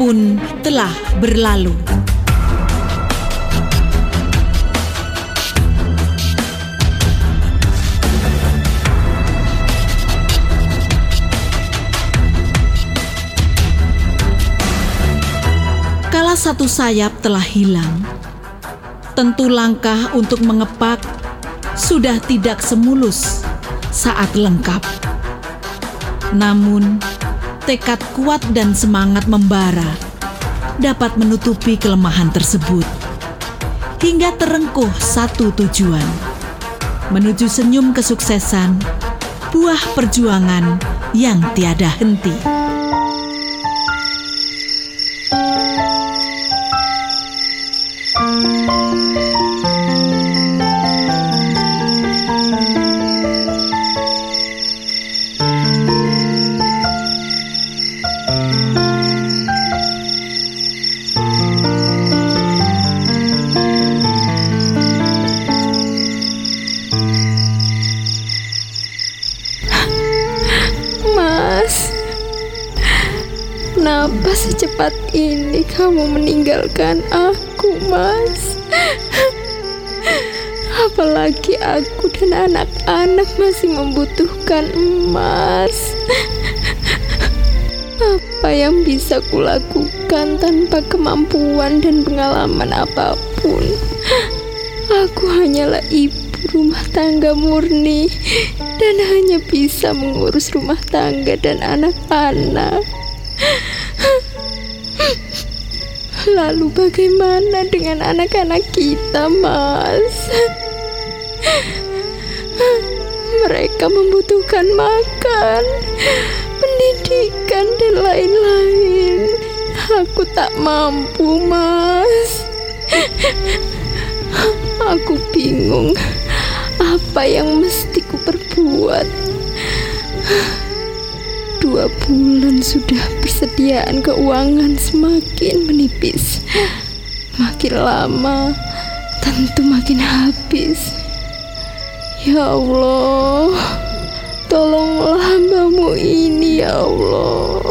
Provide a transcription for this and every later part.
pun telah berlalu. Kala satu sayap telah hilang, tentu langkah untuk mengepak sudah tidak semulus saat lengkap. Namun, tekad kuat dan semangat membara dapat menutupi kelemahan tersebut hingga terengkuh satu tujuan menuju senyum kesuksesan, buah perjuangan yang tiada henti. Masih membutuhkan emas. Apa yang bisa kulakukan tanpa kemampuan dan pengalaman apa pun? Aku hanyalah ibu rumah tangga murni dan hanya bisa mengurus rumah tangga dan anak-anak. Lalu bagaimana dengan anak-anak kita, Mas? Mereka membutuhkan makan, pendidikan, dan lain-lain. Aku tak mampu, Mas. Aku bingung apa yang mesti ku perbuat. Dua bulan sudah persediaan keuangan semakin menipis. Makin lama, tentu makin habis. Ya Allah, tolonglah hambamu ini ya Allah.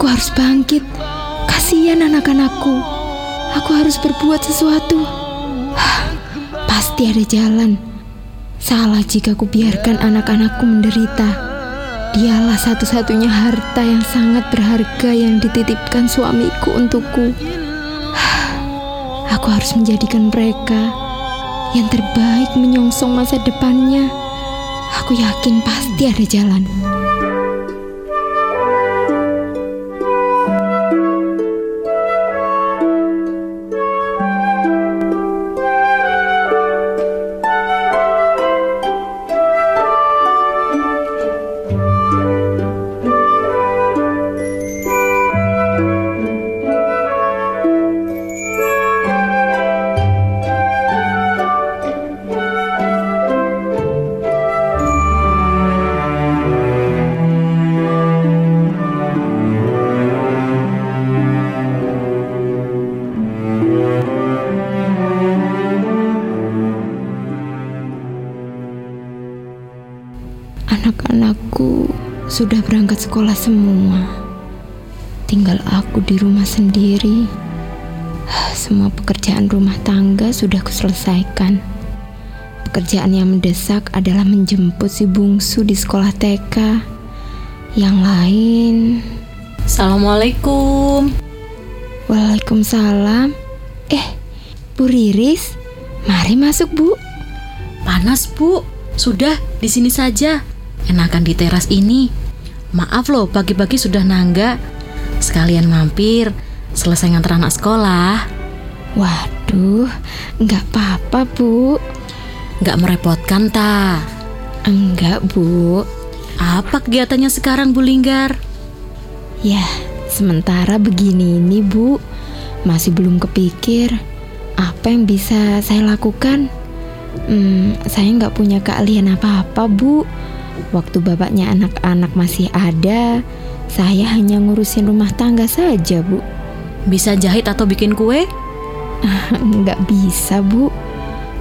Aku harus bangkit. Kasihan anak-anakku. Aku harus berbuat sesuatu. Pasti ada jalan. Salah jika ku biarkan anak-anakku menderita. Dialah satu-satunya harta yang sangat berharga yang dititipkan suamiku untukku. Aku harus menjadikan mereka yang terbaik menyongsong masa depannya. Aku yakin pasti ada jalan. Sudah berangkat sekolah semua. Tinggal aku di rumah sendiri. Semua pekerjaan rumah tangga sudah kuselesaikan. Pekerjaan yang mendesak adalah menjemput si bungsu di sekolah TK. Yang lain, Assalamualaikum. Waalaikumsalam. Eh, Bu Riris, mari masuk Bu. Panas, Bu. Sudah, di sini saja. Enakan di teras ini. Maaf loh, pagi-pagi sudah nangga. Sekalian mampir, selesai ngantar anak sekolah. Waduh, nggak apa-apa Bu. Nggak merepotkan, ta. Enggak Bu. Apa kegiatannya sekarang, Bu Linggar? Ya, Sementara begini ini Bu, masih belum kepikir apa yang bisa saya lakukan. Hmm, saya nggak punya keahlian apa-apa Bu. Waktu bapaknya anak-anak masih ada, saya hanya ngurusin rumah tangga saja Bu. Bisa jahit atau bikin kue? Nggak bisa Bu,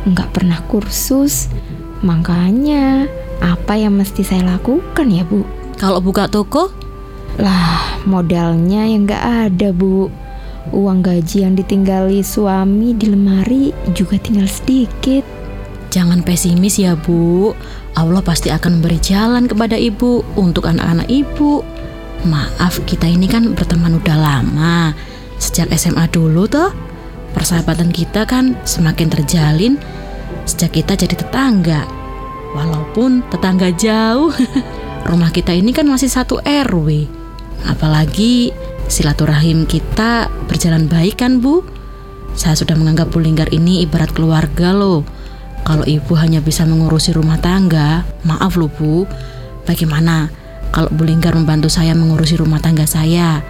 nggak pernah kursus. Makanya apa yang mesti saya lakukan ya Bu? Kalau buka toko, Lah, modalnya yang nggak ada, Bu. Uang gaji yang ditinggali suami di lemari juga tinggal sedikit. Jangan pesimis ya Bu. Allah pasti akan memberi jalan kepada ibu untuk anak-anak ibu. Maaf, kita ini kan berteman udah lama. Sejak SMA dulu toh. Persahabatan kita kan semakin terjalin sejak kita jadi tetangga. Walaupun tetangga jauh, rumah kita ini kan masih satu RW. Apalagi silaturahim kita berjalan baik kan Bu? Saya sudah menganggap Bu Linggar ini ibarat keluarga loh. Kalau ibu hanya bisa mengurusi rumah tangga, maaf loh Bu. Bagaimana kalau Bu Linggar membantu saya mengurusi rumah tangga saya?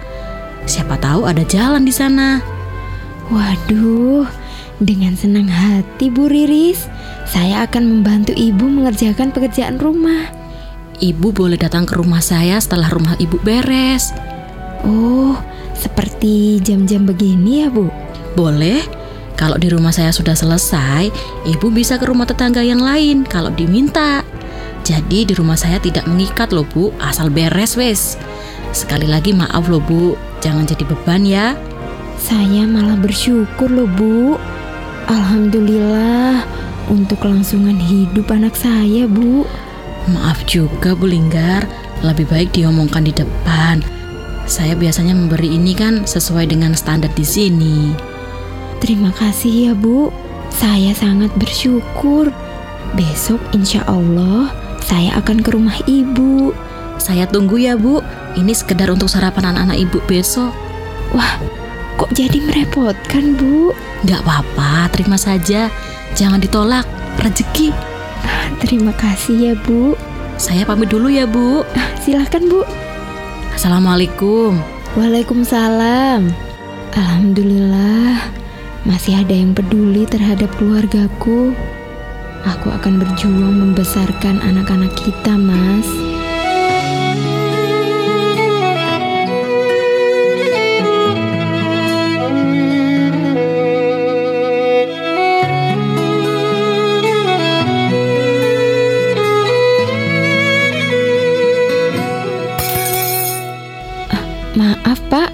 Siapa tahu ada jalan di sana. Waduh, dengan senang hati Bu Riris, saya akan membantu Ibu mengerjakan pekerjaan rumah. Ibu boleh datang ke rumah saya setelah rumah ibu beres. Oh, seperti jam-jam begini ya Bu? Boleh? Kalau di rumah saya sudah selesai, ibu bisa ke rumah tetangga yang lain kalau diminta. Jadi di rumah saya tidak mengikat loh bu, asal beres wes. Sekali lagi maaf loh bu, jangan jadi beban ya. Saya malah bersyukur loh Bu. Alhamdulillah untuk kelangsungan hidup anak saya Bu. Maaf juga Bu Linggar, lebih baik diomongkan di depan. Saya biasanya memberi ini kan sesuai dengan standar di sini. Terima kasih ya Bu. Saya sangat bersyukur. Besok insya Allah saya akan ke rumah ibu. Saya tunggu ya Bu. Ini sekedar untuk sarapan anak-anak ibu besok. Wah, kok jadi merepotkan Bu? Gak apa-apa, terima saja. Jangan ditolak, rezeki. Terima kasih ya Bu. Saya pamit dulu ya Bu. Silahkan Bu. Assalamualaikum. Waalaikumsalam. Alhamdulillah, masih ada yang peduli terhadap keluargaku. Aku akan berjuang membesarkan anak-anak kita, Mas. Ah, Maaf, Pak.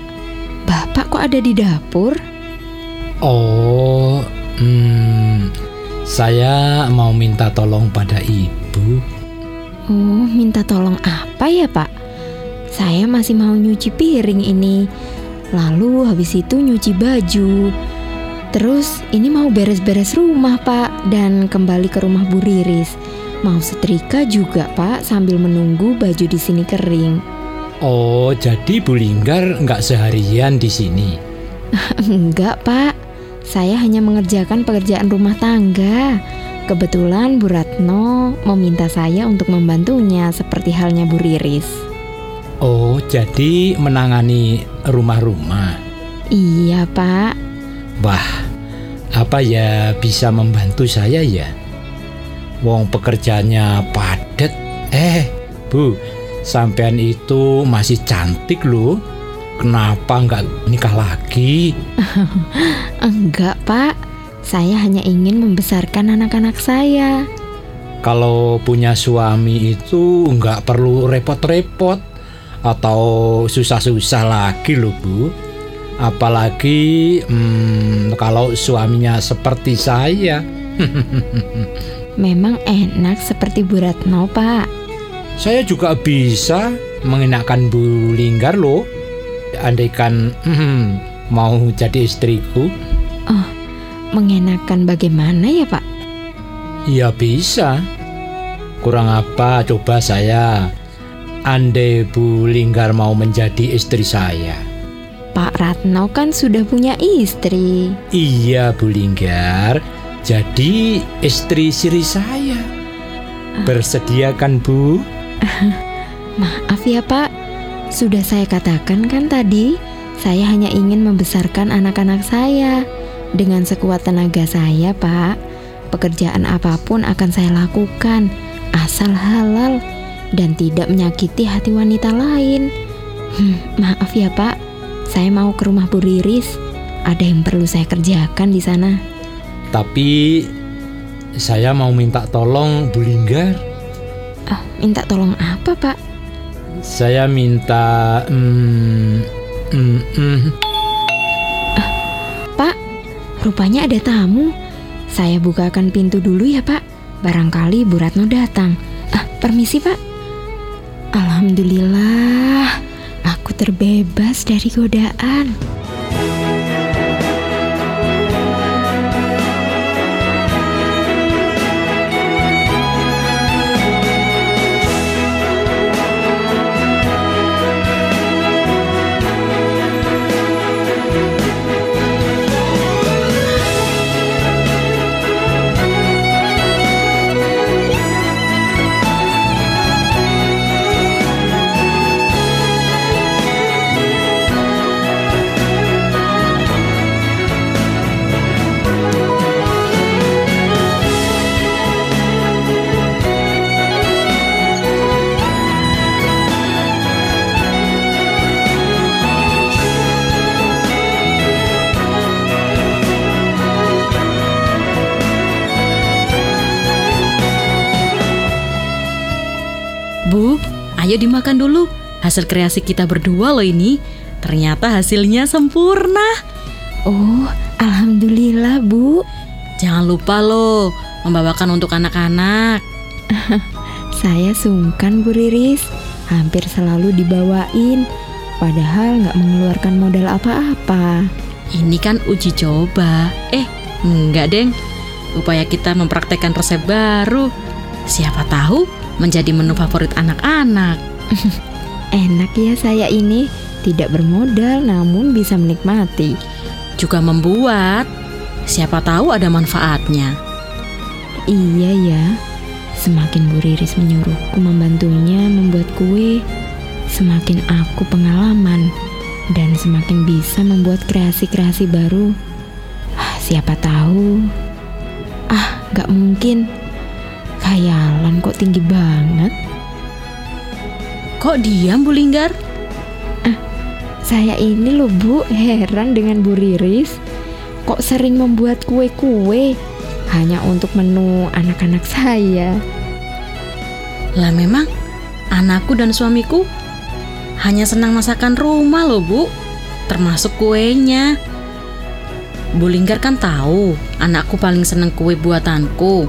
Bapak kok ada di dapur? Oh, hmm, saya mau minta tolong pada ibu. Oh, minta tolong apa ya, Pak? Saya masih mau nyuci piring ini. Lalu habis itu nyuci baju. Terus ini mau beres-beres rumah, Pak, dan kembali ke rumah Bu Riris. Mau setrika juga, Pak, sambil menunggu baju di sini kering. Oh, jadi Bu Linggar nggak seharian di sini. Enggak, Pak. Saya hanya mengerjakan pekerjaan rumah tangga. Kebetulan Bu Ratno meminta saya untuk membantunya seperti halnya Bu Riris. Oh, jadi menangani rumah-rumah. Iya, Pak. Wah, apa ya bisa membantu saya ya? Wong pekerjaannya padat. Eh, Bu, sampean itu masih cantik loh. Kenapa nggak nikah lagi? Enggak, Pak. Saya hanya ingin membesarkan anak-anak saya. Kalau punya suami itu nggak perlu repot-repot atau susah-susah lagi loh bu. Apalagi hmm, kalau suaminya seperti saya. Memang enak seperti Bu Ratno, Pak. Saya juga bisa mengenakan Bu Linggar loh. Andaikan hmm, mau jadi istriku, Mengenakan bagaimana ya, Pak? ya bisa. Kurang apa coba saya. Andai Bu Linggar mau menjadi istri saya. Pak Ratno kan sudah punya istri. Iya Bu Linggar, jadi istri siri saya. Bersedia kan Bu? Maaf ya, Pak. Sudah saya katakan kan tadi, Saya hanya ingin membesarkan anak-anak saya. Dengan sekuat tenaga saya, Pak, pekerjaan apa pun akan saya lakukan, asal halal dan tidak menyakiti hati wanita lain. Hmm, maaf ya, Pak. Saya mau ke rumah Bu Riris. Ada yang perlu saya kerjakan di sana. Tapi saya mau minta tolong Bu Linggar. Ah, minta tolong apa, Pak? Saya minta hmm, hmm, hmm, Pak, rupanya ada tamu. Saya bukakan pintu dulu ya, Pak. Barangkali Bu Ratno datang. Ah, permisi, Pak. Alhamdulillah, aku terbebas dari godaan. Ayo dimakan dulu. Hasil kreasi kita berdua loh ini. Ternyata hasilnya sempurna. Oh, alhamdulillah, Bu. Jangan lupa loh, membawakan untuk anak-anak. Saya sungkan, Bu Riris. Hampir selalu dibawain. Padahal nggak mengeluarkan modal apa-apa. Ini kan uji coba. Eh, enggak, Deng. Upaya kita mempraktekkan resep baru. Siapa tahu menjadi menu favorit anak-anak. Enak ya saya ini. Tidak bermodal namun bisa menikmati. Juga membuat. Siapa tahu ada manfaatnya. Iya ya. Semakin Bu Riris menyuruhku membantunya membuat kue, semakin aku pengalaman dan semakin bisa membuat kreasi-kreasi baru. Ah, siapa tahu? Ah, gak mungkin. Khayalan kok tinggi banget. Kok diam, Bu Linggar? Saya ini loh Bu, heran dengan Bu Riris. Kok sering membuat kue-kue hanya untuk menu anak-anak saya. Lah memang anakku dan suamiku hanya senang masakan rumah loh bu, termasuk kuenya. Bu Linggar kan tahu anakku paling senang kue buatanku,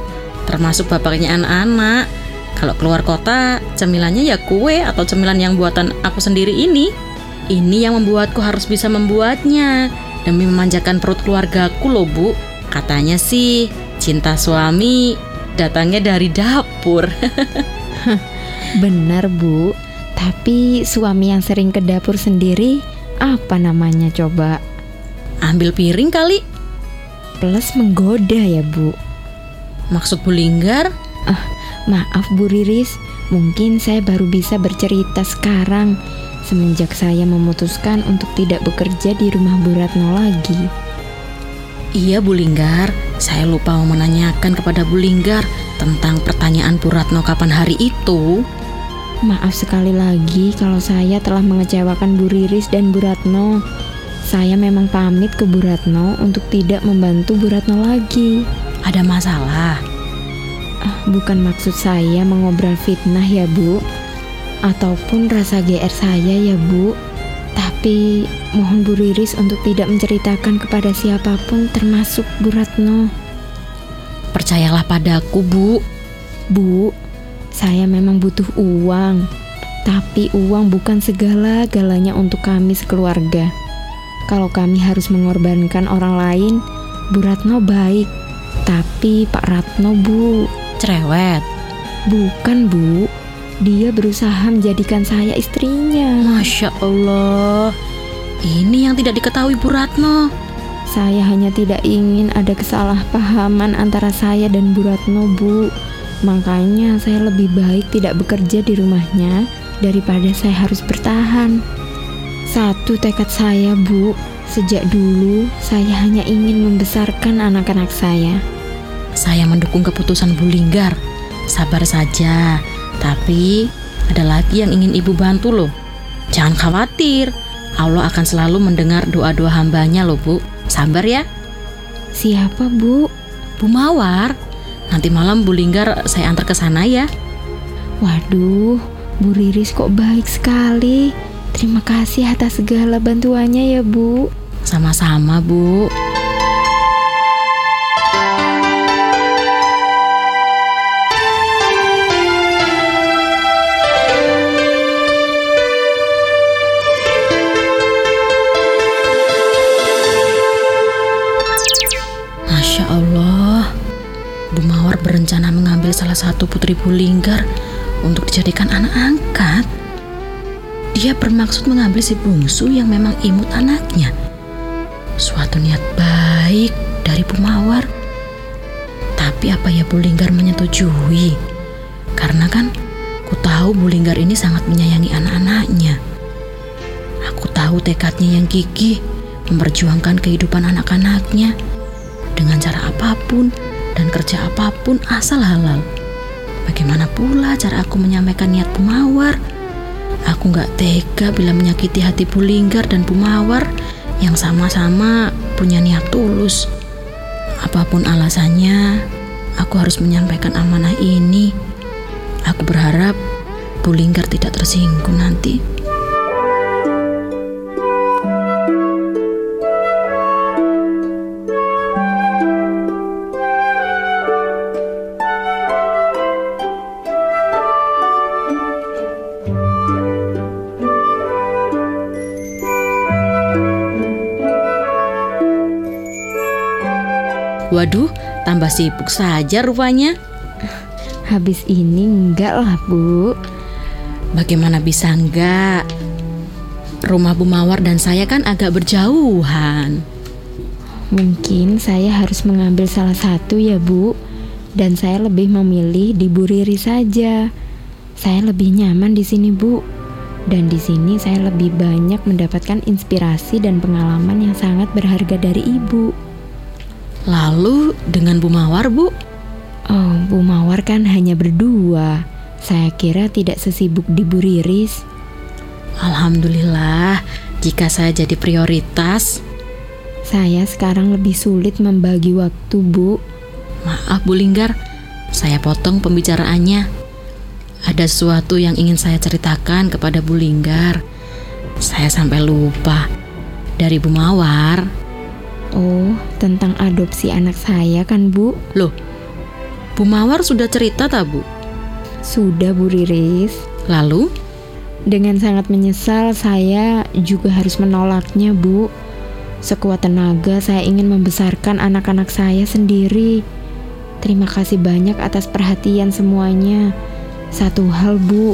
termasuk bapaknya anak-anak. Kalau keluar kota, cemilannya ya kue atau cemilan yang buatan aku sendiri ini. Ini yang membuatku harus bisa membuatnya demi memanjakan perut keluargaku loh bu. Katanya sih cinta suami datangnya dari dapur. Benar Bu, tapi suami yang sering ke dapur sendiri apa namanya coba? Ambil piring kali. Plus menggoda ya Bu. Maksud Bu Linggar, Maaf Bu Riris, mungkin saya baru bisa bercerita sekarang semenjak saya memutuskan untuk tidak bekerja di rumah Bu Ratno lagi. Iya Bu Linggar, saya lupa mau menanyakan kepada Bu Linggar tentang pertanyaan Bu Ratno kapan hari itu. Maaf sekali lagi kalau saya telah mengecewakan Bu Riris dan Bu Ratno. Saya memang pamit ke Bu Ratno untuk tidak membantu Bu Ratno lagi. Ada masalah. Ah, bukan maksud saya mengobrol fitnah ya Bu. Ataupun rasa GR saya ya Bu. Tapi mohon Bu Riris untuk tidak menceritakan kepada siapa pun termasuk Bu Ratno. Percayalah padaku Bu. Bu, saya memang butuh uang. Tapi uang bukan segala-galanya untuk kami sekeluarga. Kalau kami harus mengorbankan orang lain Bu Ratno baik Tapi Pak Ratno Bu Cerewet. Bukan bu, dia berusaha menjadikan saya istrinya. Masya Allah. Ini yang tidak diketahui Bu Ratno. Saya hanya tidak ingin ada kesalahpahaman antara saya dan Bu Ratno, Bu. Makanya saya lebih baik tidak bekerja di rumahnya daripada saya harus bertahan. Satu tekad saya, Bu. Sejak dulu, saya hanya ingin membesarkan anak-anak saya. Saya mendukung keputusan Bu Linggar. Sabar saja. Tapi ada lagi yang ingin Ibu bantu loh. Jangan khawatir. Allah akan selalu mendengar doa-doa hambanya loh Bu. Sabar ya. Siapa, Bu? Bu Mawar. Nanti malam Bu Linggar saya antar ke sana ya. Waduh, Bu Riris kok baik sekali. Terima kasih atas segala bantuannya ya, Bu. Sama-sama Bu. Salah satu putri Bu Linggar untuk dijadikan anak angkat. Dia bermaksud mengambil si bungsu yang memang imut anaknya. Suatu niat baik dari Bu Mawar. Tapi apa ya Bu Linggar menyetujui? Karena kan ku tahu Bu Linggar ini sangat menyayangi anak-anaknya. Aku tahu tekadnya yang gigih memperjuangkan kehidupan anak-anaknya dengan cara apa pun dan kerja apa pun asal halal. Bagaimana pula cara aku menyampaikan niat Bu Mawar? Aku nggak tega bila menyakiti hati Bu Linggar dan Bu Mawar yang sama-sama punya niat tulus. Apa pun alasannya, aku harus menyampaikan amanah ini. Aku berharap Bu Linggar tidak tersinggung nanti. Waduh, tambah sibuk saja rupanya. Habis ini enggak lah, Bu. Bagaimana bisa enggak? Rumah Bu Mawar dan saya kan agak berjauhan. Mungkin saya harus mengambil salah satu ya, Bu. Dan saya lebih memilih di Bu Riri saja. Saya lebih nyaman di sini, Bu. Dan di sini saya lebih banyak mendapatkan inspirasi dan pengalaman yang sangat berharga dari Ibu. Lalu dengan Bu Mawar, Bu? Oh, Bu Mawar kan hanya berdua. Saya kira tidak sesibuk di Bu Riris. Alhamdulillah, jika saya jadi prioritas. Saya sekarang lebih sulit membagi waktu, Bu. Maaf Bu Linggar, saya potong pembicaraannya. Ada sesuatu yang ingin saya ceritakan kepada Bu Linggar. Saya sampai lupa. Dari Bu Mawar. Oh, tentang adopsi anak saya kan, Bu? Loh, Bu Mawar sudah cerita tak Bu? Sudah, Bu Riris. Lalu? Dengan sangat menyesal, saya juga harus menolaknya, Bu. Sekuat tenaga, saya ingin membesarkan anak-anak saya sendiri. Terima kasih banyak atas perhatian semuanya. Satu hal, Bu,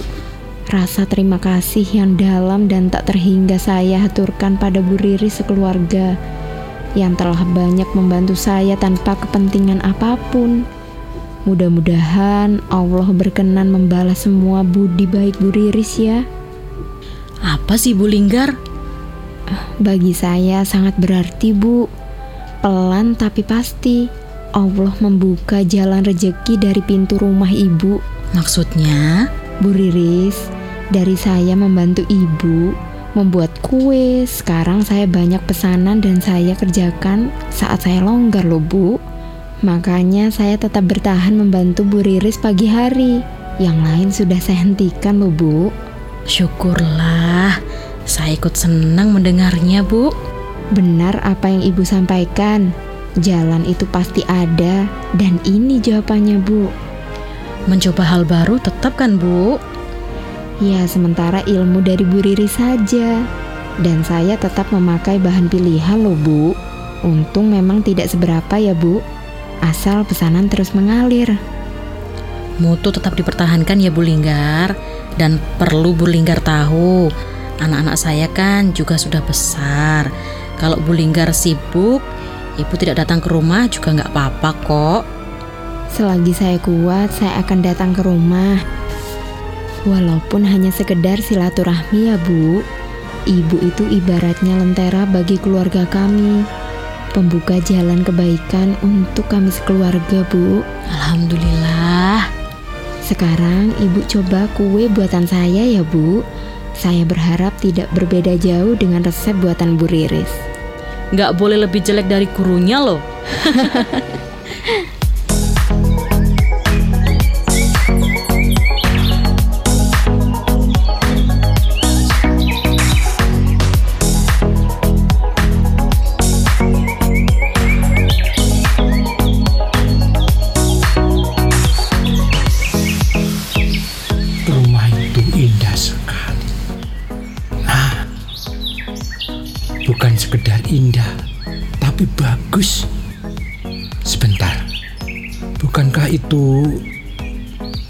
rasa terima kasih yang dalam dan tak terhingga saya haturkan pada Bu Riri sekeluarga yang telah banyak membantu saya tanpa kepentingan apa pun. Mudah-mudahan Allah berkenan membalas semua budi baik Bu Riris ya. Apa sih Bu Linggar? Bagi saya sangat berarti Bu. Pelan tapi pasti. Allah membuka jalan rejeki dari pintu rumah ibu. Maksudnya? Bu Riris, dari saya membantu ibu membuat kue. Sekarang saya banyak pesanan dan saya kerjakan saat saya longgar loh Bu. Makanya saya tetap bertahan membantu Bu Riris pagi hari. Yang lain sudah saya hentikan loh Bu. Syukurlah, saya ikut senang mendengarnya Bu. Benar apa yang ibu sampaikan. Jalan itu pasti ada dan ini jawabannya Bu. Mencoba hal baru tetap kan Bu? Ya sementara ilmu dari Bu Riri saja. Dan saya tetap memakai bahan pilihan loh Bu. Untung memang tidak seberapa ya Bu. Asal pesanan terus mengalir. Mutu tetap dipertahankan ya Bu Linggar Dan perlu Bu Linggar tahu Anak-anak saya kan juga sudah besar Kalau Bu Linggar sibuk Ibu tidak datang ke rumah juga nggak apa-apa kok Selagi saya kuat, saya akan datang ke rumah. Walaupun hanya sekedar silaturahmi ya Bu. Ibu itu ibaratnya lentera bagi keluarga kami. Pembuka jalan kebaikan untuk kami sekeluarga, Bu. Alhamdulillah. Sekarang Ibu coba kue buatan saya ya, Bu. Saya berharap tidak berbeda jauh dengan resep buatan Bu Riris. Nggak boleh lebih jelek dari gurunya loh. itu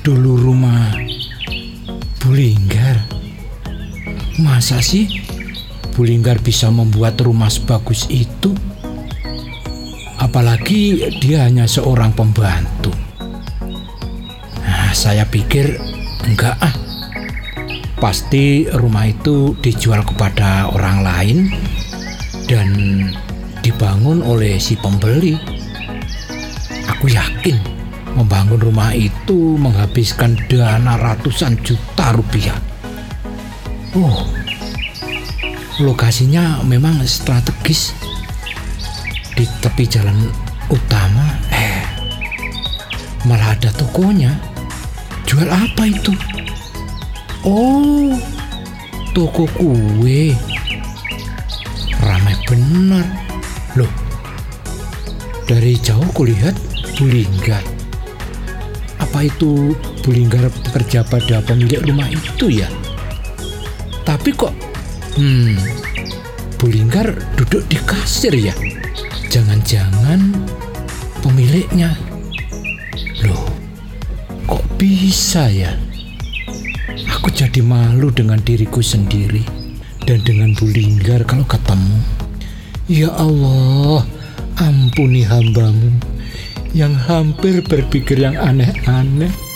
dulu rumah Bulinggar? Masa sih Bulinggar bisa membuat rumah sebagus itu? Apalagi dia hanya seorang pembantu. Nah, saya pikir enggak ah. Pasti rumah itu dijual kepada orang lain dan dibangun oleh si pembeli. Aku yakin membangun rumah itu menghabiskan dana ratusan juta rupiah. Oh, lokasinya memang strategis di tepi jalan utama. Eh, malah ada tokonya. Jual apa itu? Oh, toko kue. Ramai benar. Loh, dari jauh kulihat Bulinggar. Apa itu Bulinggar bekerja pada pemilik rumah itu ya? Tapi kok, hmm, Bulinggar duduk di kasir ya? Jangan-jangan pemiliknya. Loh, kok bisa ya? Aku jadi malu dengan diriku sendiri dan dengan Bulinggar kalau ketemu. Ya Allah, ampuni hambamu yang hampir berpikir yang aneh-aneh.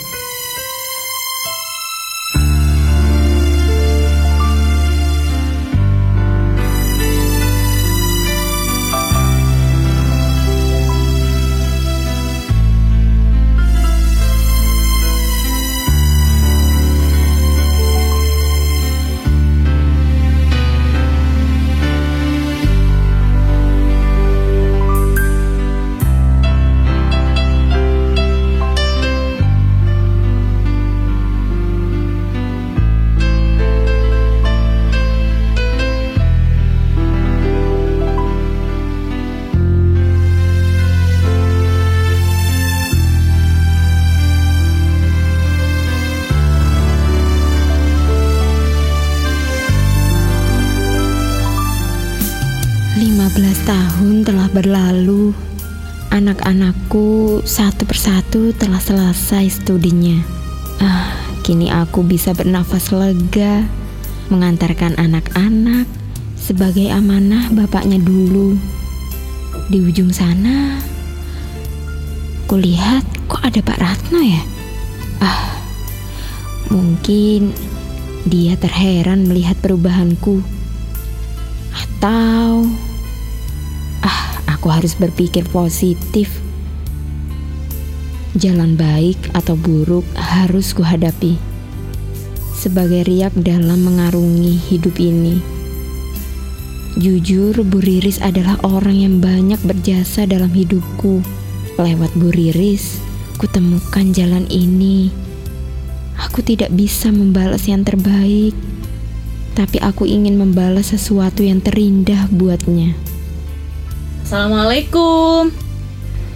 Tahun telah berlalu. Anak-anakku satu persatu telah selesai studinya. Ah, kini aku bisa bernafas lega mengantarkan anak-anak sebagai amanah bapaknya dulu. Di ujung sana, kulihat kok ada Pak Ratno ya? Ah, mungkin dia terheran melihat perubahanku. Atau aku harus berpikir positif. Jalan baik atau buruk harus kuhadapi. Sebagai riak dalam mengarungi hidup ini. Jujur, Bu Riris adalah orang yang banyak berjasa dalam hidupku. Lewat Bu Riris, kutemukan jalan ini. Aku tidak bisa membalas yang terbaik, tapi aku ingin membalas sesuatu yang terindah buatnya. Assalamualaikum.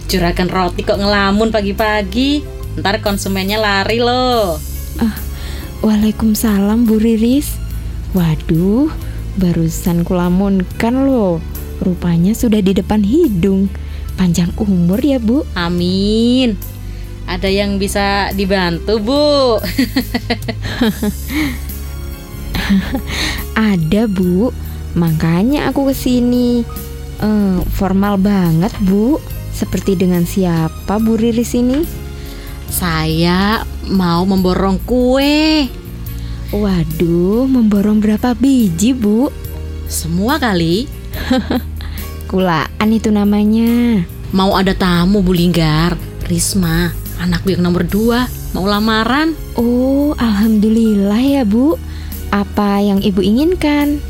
Juragan roti kok ngelamun pagi-pagi. Ntar konsumennya lari loh. Waalaikumsalam Bu Riris. Waduh, barusan kulamunkan loh. Rupanya sudah di depan hidung. Panjang umur ya Bu. Amin. Ada yang bisa dibantu, Bu? Ada Bu, makanya aku ke sini. Eh, formal banget Bu. Seperti dengan siapa Bu Riris ini? Saya mau memborong kue. Waduh, memborong berapa biji, Bu? Semua kali. Kulaan itu namanya. Mau ada tamu Bu Linggar, Risma, anakku yang nomor dua, mau lamaran. Oh, alhamdulillah ya, Bu. Apa yang Ibu inginkan?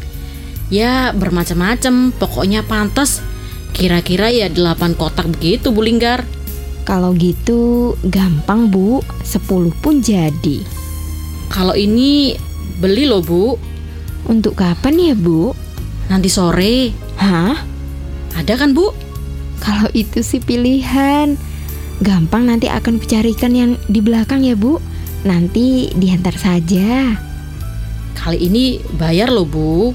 Ya bermacam-macam, pokoknya pantas. Kira-kira ya delapan kotak begitu Bu Linggar. Kalau gitu gampang, Bu. 10 pun jadi. Kalau ini beli loh Bu, Untuk kapan ya, Bu? nanti sore. Hah? Ada kan Bu? Kalau itu sih pilihan. Gampang nanti akan kucarikan yang di belakang ya, Bu. Nanti diantar saja. Kali ini bayar loh Bu.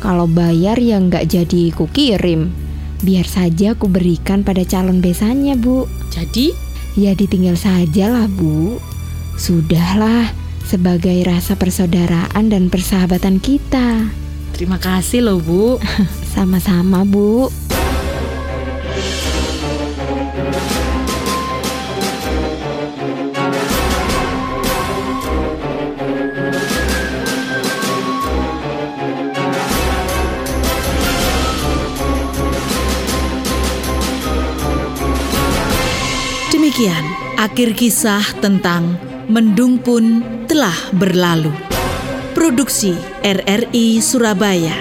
Kalau bayar ya nggak jadi kukirim. Biar saja ku berikan pada calon besannya, Bu. Jadi Ya ditinggal saja lah, Bu. Sudahlah, sebagai rasa persaudaraan dan persahabatan kita. terima kasih loh Bu. Sama-sama, Bu. Demikian akhir kisah tentang Mendung pun telah berlalu. Produksi RRI Surabaya.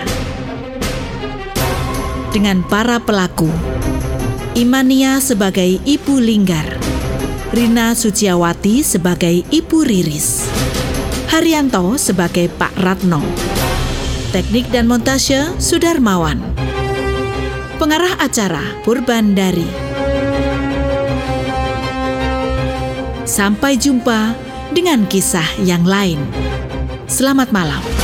Dengan para pelaku. Imania sebagai Ibu Linggar. Rina Suciawati sebagai Ibu Riris. Haryanto sebagai Pak Ratno. Teknik dan montase Sudarmawan. Pengarah acara Purban Sampai jumpa dengan kisah yang lain. Selamat malam.